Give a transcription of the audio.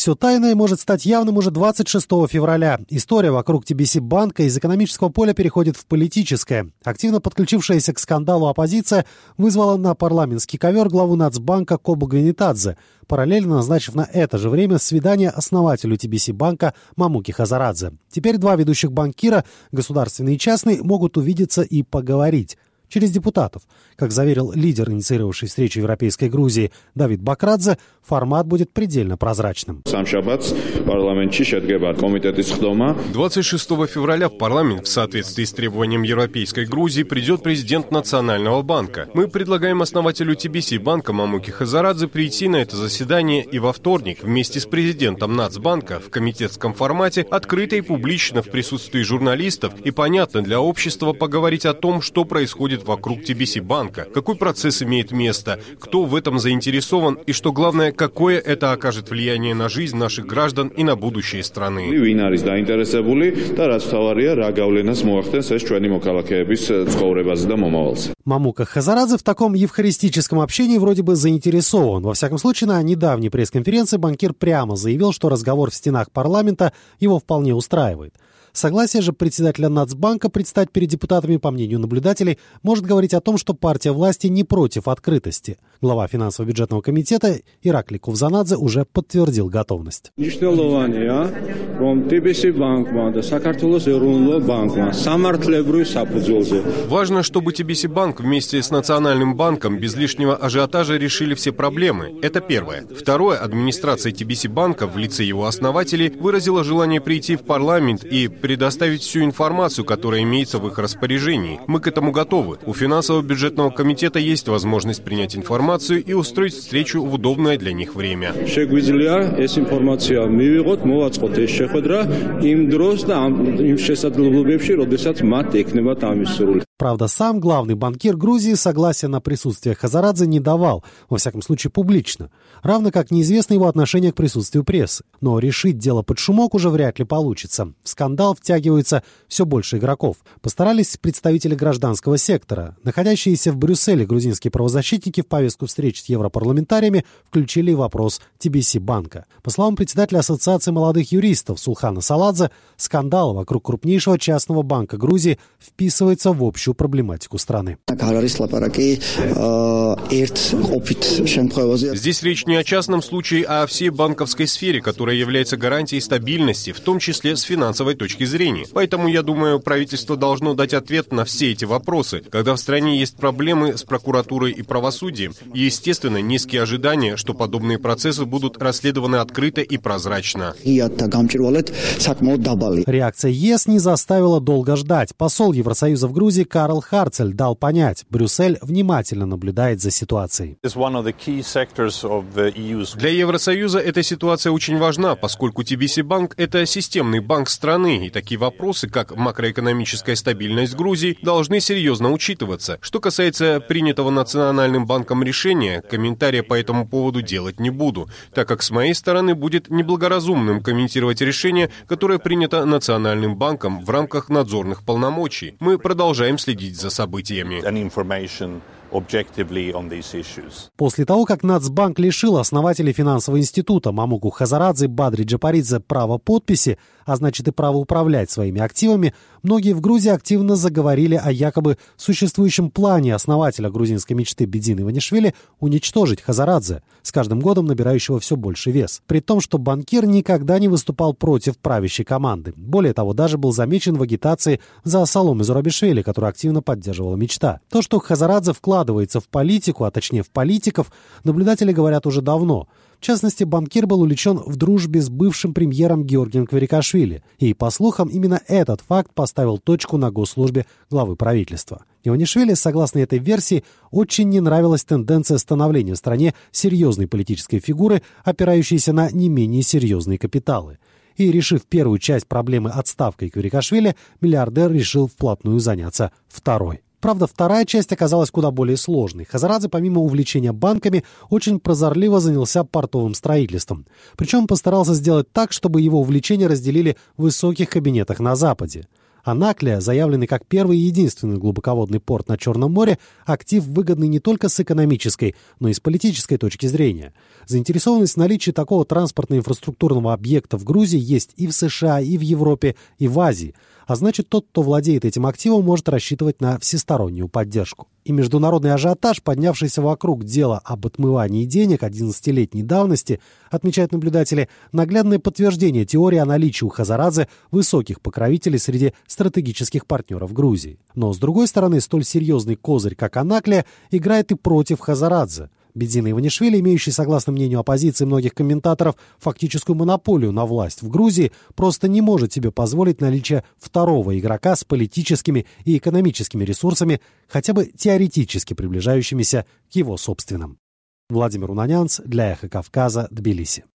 Все тайное может стать явным уже 26 февраля. История вокруг TBC банка из экономического поля переходит в политическое. Активно подключившаяся к скандалу оппозиция вызвала на парламентский ковер главу Нацбанка Кобу Гвинитадзе, параллельно назначив на это же время свидание основателю TBC банка Мамуки Хазарадзе. Теперь два ведущих банкира, государственный и частный, могут увидеться и поговорить через депутатов. Как заверил лидер, инициировавший встречу Европейской Грузии Давид Бакрадзе, формат будет предельно прозрачным. 26 февраля в парламент в соответствии с требованием Европейской Грузии придет президент Национального банка. Мы предлагаем основателю ТБС банка Мамуки Хазарадзе прийти на это заседание и во вторник вместе с президентом Нацбанка в комитетском формате открыто и публично в присутствии журналистов и понятно для общества поговорить о том, что происходит происходит вокруг TBC банка, какой процесс имеет место, кто в этом заинтересован? И, что главное, какое это окажет влияние на жизнь наших граждан и на будущее страны. Мамука Хазарадзе в таком евхаристическом общении вроде бы заинтересован. Во всяком случае, на недавней пресс-конференции банкир прямо заявил, что разговор в стенах парламента его вполне устраивает. Согласие же председателя Нацбанка предстать перед депутатами, по мнению наблюдателей, может говорить о том, что партия власти не против открытости. Глава финансово-бюджетного комитета Иракли Кувзанадзе уже подтвердил готовность. Важно, чтобы TBC банк вместе с Национальным банком без лишнего ажиотажа решили все проблемы. Это первое. Второе. Администрация TBC банка в лице его основателей выразила желание прийти в парламент и предоставить всю информацию, которая имеется в их распоряжении. Мы к этому готовы. У финансово-бюджетного комитета есть возможность принять информацию и устроить встречу в удобное для них время. Правда, сам главный банкир Грузии согласия на присутствие Хазарадзе не давал, во всяком случае публично, равно как неизвестно его отношение к присутствию прессы. Но решить дело под шумок уже вряд ли получится. В скандал втягиваются все больше игроков. Постарались представители гражданского сектора. Находящиеся в Брюсселе грузинские правозащитники в повестку встреч с европарламентариями включили вопрос TBC банка. По словам председателя Ассоциации молодых юристов Сулхана Саладзе, скандал вокруг крупнейшего частного банка Грузии вписывается в общую проблематику страны. Здесь речь не о частном случае, а о всей банковской сфере, которая является гарантией стабильности, в том числе с финансовой точки зрения. Поэтому, я думаю, правительство должно дать ответ на все эти вопросы. Когда в стране есть проблемы с прокуратурой и правосудием, и, естественно, низкие ожидания, что подобные процессы будут расследованы открыто и прозрачно. Реакция ЕС не заставила долго ждать. Посол Евросоюза в Грузии Карл Харцель дал понять, Брюссель внимательно наблюдает за ситуацией. Для Евросоюза эта ситуация очень важна, поскольку TBC банк – это системный банк страны, и такие вопросы, как макроэкономическая стабильность Грузии, должны серьезно учитываться. Что касается принятого Национальным банком решения, комментария по этому поводу делать не буду, так как с моей стороны будет неблагоразумным комментировать решение, которое принято Национальным банком в рамках надзорных полномочий. Мы продолжаем следить за событиями. После того, как Нацбанк лишил основателей финансового института Мамуку Хазарадзе Бадри Джапаридзе права подписи, а значит и право управлять своими активами, многие в Грузии активно заговорили о якобы существующем плане основателя грузинской мечты Бедина Иванишвили уничтожить Хазарадзе, с каждым годом набирающего все больше вес. При том, что банкир никогда не выступал против правящей команды. Более того, даже был замечен в агитации за Салом Зурабишвили, который активно поддерживала мечта. То, что Хазарадзе вклад вкладывается в политику, а точнее в политиков, наблюдатели говорят уже давно. В частности, банкир был увлечен в дружбе с бывшим премьером Георгием Кварикашвили. И, по слухам, именно этот факт поставил точку на госслужбе главы правительства. Иванишвили, согласно этой версии, очень не нравилась тенденция становления в стране серьезной политической фигуры, опирающейся на не менее серьезные капиталы. И, решив первую часть проблемы отставкой Кварикашвили, миллиардер решил вплотную заняться второй. Правда, вторая часть оказалась куда более сложной. Хазарадзе, помимо увлечения банками, очень прозорливо занялся портовым строительством. Причем постарался сделать так, чтобы его увлечение разделили в высоких кабинетах на Западе. Анаклия, заявленный как первый и единственный глубоководный порт на Черном море, актив выгодный не только с экономической, но и с политической точки зрения. Заинтересованность в наличии такого транспортно-инфраструктурного объекта в Грузии есть и в США, и в Европе, и в Азии – а значит, тот, кто владеет этим активом, может рассчитывать на всестороннюю поддержку. И международный ажиотаж, поднявшийся вокруг дела об отмывании денег 11-летней давности, отмечают наблюдатели, наглядное подтверждение теории о наличии у Хазарадзе высоких покровителей среди стратегических партнеров Грузии. Но, с другой стороны, столь серьезный козырь, как Анаклия, играет и против Хазарадзе. Бедзина Иванишвили, имеющий, согласно мнению оппозиции многих комментаторов, фактическую монополию на власть в Грузии, просто не может себе позволить наличие второго игрока с политическими и экономическими ресурсами, хотя бы теоретически приближающимися к его собственным. Владимир Унанянц для «Эхо Кавказа», Тбилиси.